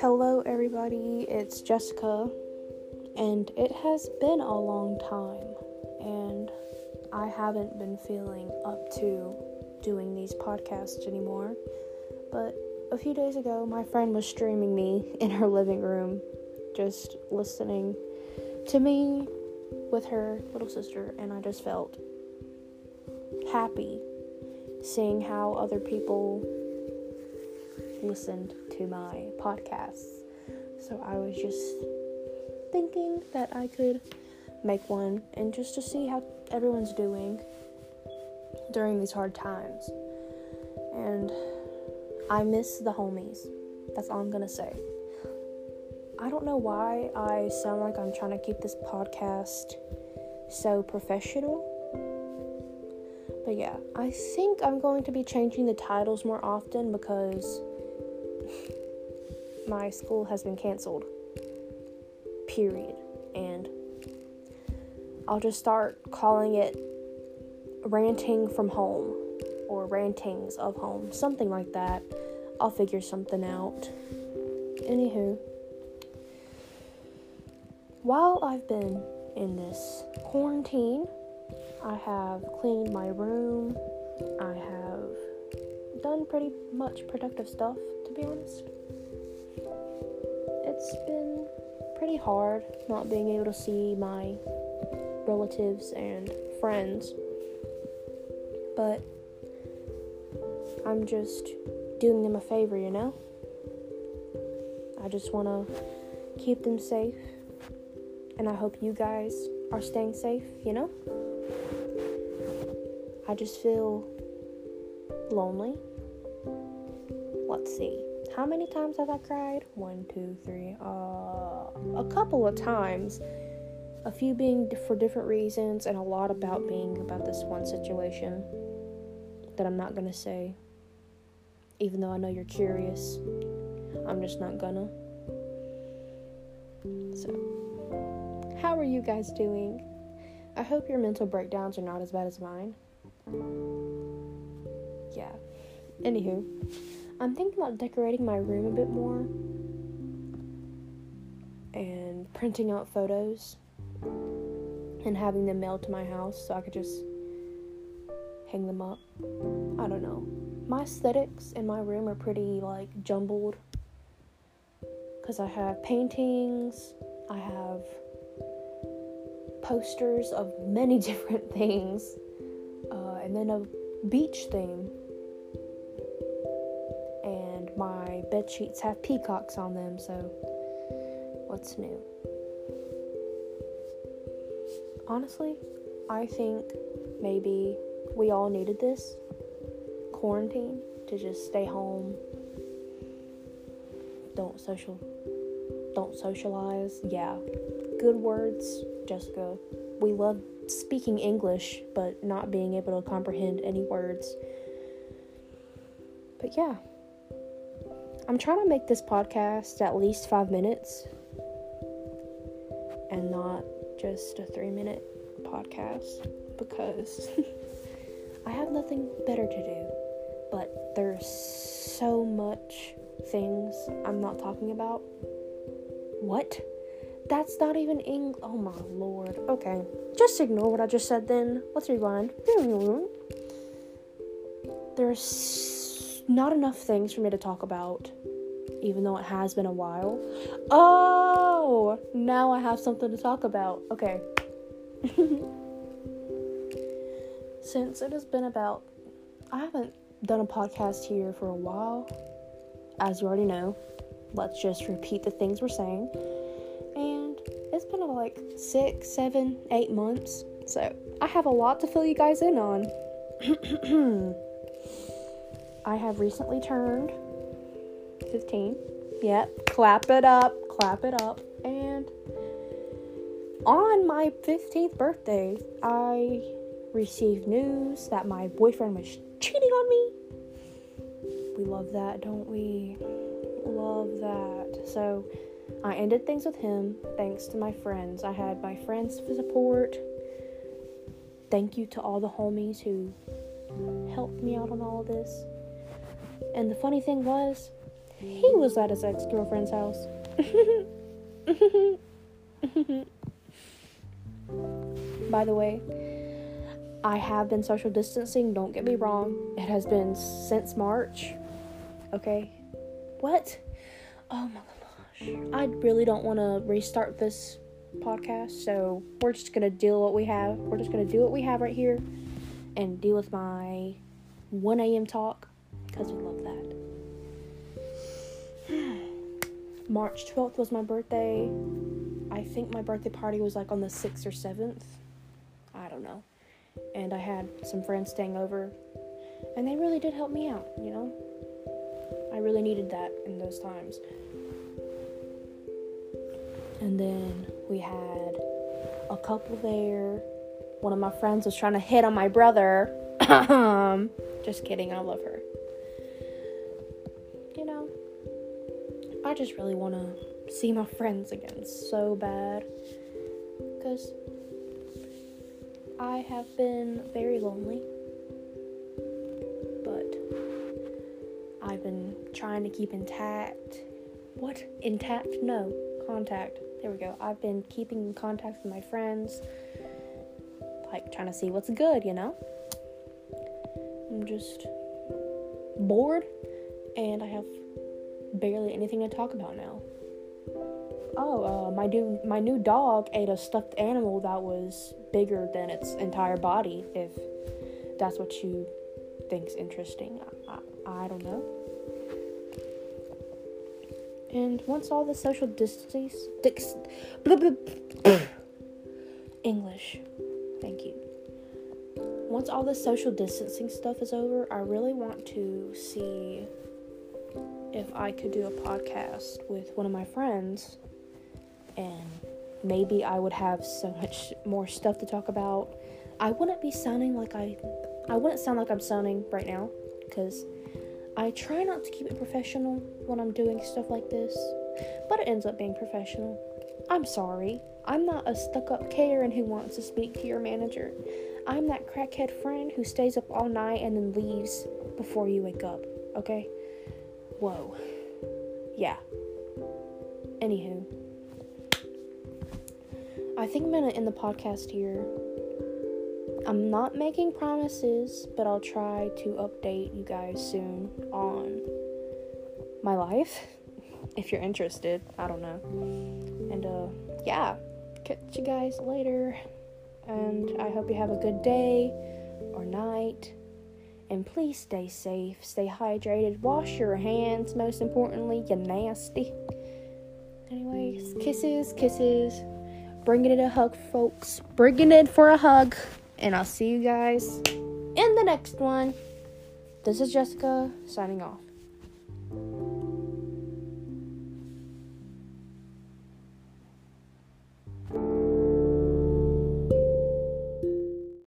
Hello, everybody, it's Jessica, and it has been a long time, and I haven't been feeling up to doing these podcasts anymore. But a few days ago, my friend was streaming me in her living room, just listening to me with her little sister, and I just felt happy seeing how other people listened to my podcasts. So I was just thinking that I could make one and just to see how everyone's doing during these hard times. And I miss the homies. That's all I'm gonna say. I don't know why I sound like I'm trying to keep this podcast so professional. But yeah, I think I'm going to be changing the titles more often because my school has been canceled. Period. And I'll just start calling it ranting from home or rantings of home, something like that. I'll figure something out. Anywho, while I've been in this quarantine, I have cleaned my room. I have done pretty much productive stuff, to be honest. It's been pretty hard not being able to see my relatives and friends, but I'm just doing them a favor, you know? I just want to keep them safe, and I hope you guys are staying safe, you know? Just feel lonely. Let's see. How many times have I cried? One, two, three. Uh, a couple of times. A few being for different reasons, and a lot about being about this one situation that I'm not gonna say. Even though I know you're curious, I'm just not gonna. So, how are you guys doing? I hope your mental breakdowns are not as bad as mine. Yeah. Anywho, I'm thinking about decorating my room a bit more and printing out photos and having them mailed to my house so I could just hang them up. I don't know. My aesthetics in my room are pretty like jumbled because I have paintings, I have posters of many different things and then a beach theme. And my bed sheets have peacocks on them, so what's new? Honestly, I think maybe we all needed this quarantine to just stay home. Don't social don't socialize. Yeah. Good words, Jessica. We love speaking English but not being able to comprehend any words. But yeah, I'm trying to make this podcast at least five minutes and not just a three minute podcast because I have nothing better to do. But there's so much things I'm not talking about. What? That's not even English. Oh my lord. Okay. Just ignore what I just said then. Let's rewind. There's not enough things for me to talk about, even though it has been a while. Oh! Now I have something to talk about. Okay. Since it has been about. I haven't done a podcast here for a while. As you already know, let's just repeat the things we're saying it's been like six, seven, eight months. So I have a lot to fill you guys in on. I have recently turned 15. Yep, clap it up, clap it up. And on my 15th birthday, I received news that my boyfriend was cheating on me. We love that, don't we? Love that. So, I ended things with him thanks to my friends. I had my friends for support. Thank you to all the homies who helped me out on all of this. And the funny thing was, he was at his ex girlfriend's house. By the way, I have been social distancing, don't get me wrong. It has been since March. Okay? What? Oh my gosh. I really don't want to restart this podcast, so we're just gonna deal what we have. We're just gonna do what we have right here and deal with my 1 a.m. talk because we love that. March 12th was my birthday. I think my birthday party was like on the 6th or 7th. I don't know. And I had some friends staying over, and they really did help me out, you know? I really needed that in those times. And then we had a couple there. One of my friends was trying to hit on my brother. just kidding, I love her. You know, I just really want to see my friends again so bad. Because I have been very lonely. But I've been trying to keep intact. What? Intact? No. Contact. There we go. I've been keeping in contact with my friends. Like trying to see what's good, you know? I'm just bored and I have barely anything to talk about now. Oh, uh, my new my new dog ate a stuffed animal that was bigger than its entire body. If that's what you think's interesting, I, I, I don't know. And once all the social distancing, blah, blah, blah, English, thank you. Once all the social distancing stuff is over, I really want to see if I could do a podcast with one of my friends and maybe I would have so much more stuff to talk about. I wouldn't be sounding like I I wouldn't sound like I'm sounding right now cuz I try not to keep it professional when I'm doing stuff like this, but it ends up being professional. I'm sorry. I'm not a stuck up Karen who wants to speak to your manager. I'm that crackhead friend who stays up all night and then leaves before you wake up, okay? Whoa. Yeah. Anywho, I think I'm gonna end the podcast here. I'm not making promises, but I'll try to update you guys soon on my life. If you're interested, I don't know. And uh yeah, catch you guys later. And I hope you have a good day or night. And please stay safe, stay hydrated, wash your hands, most importantly, you nasty. Anyways, kisses, kisses. Bringing it a hug, folks. Bringing it for a hug. And I'll see you guys in the next one. This is Jessica signing off.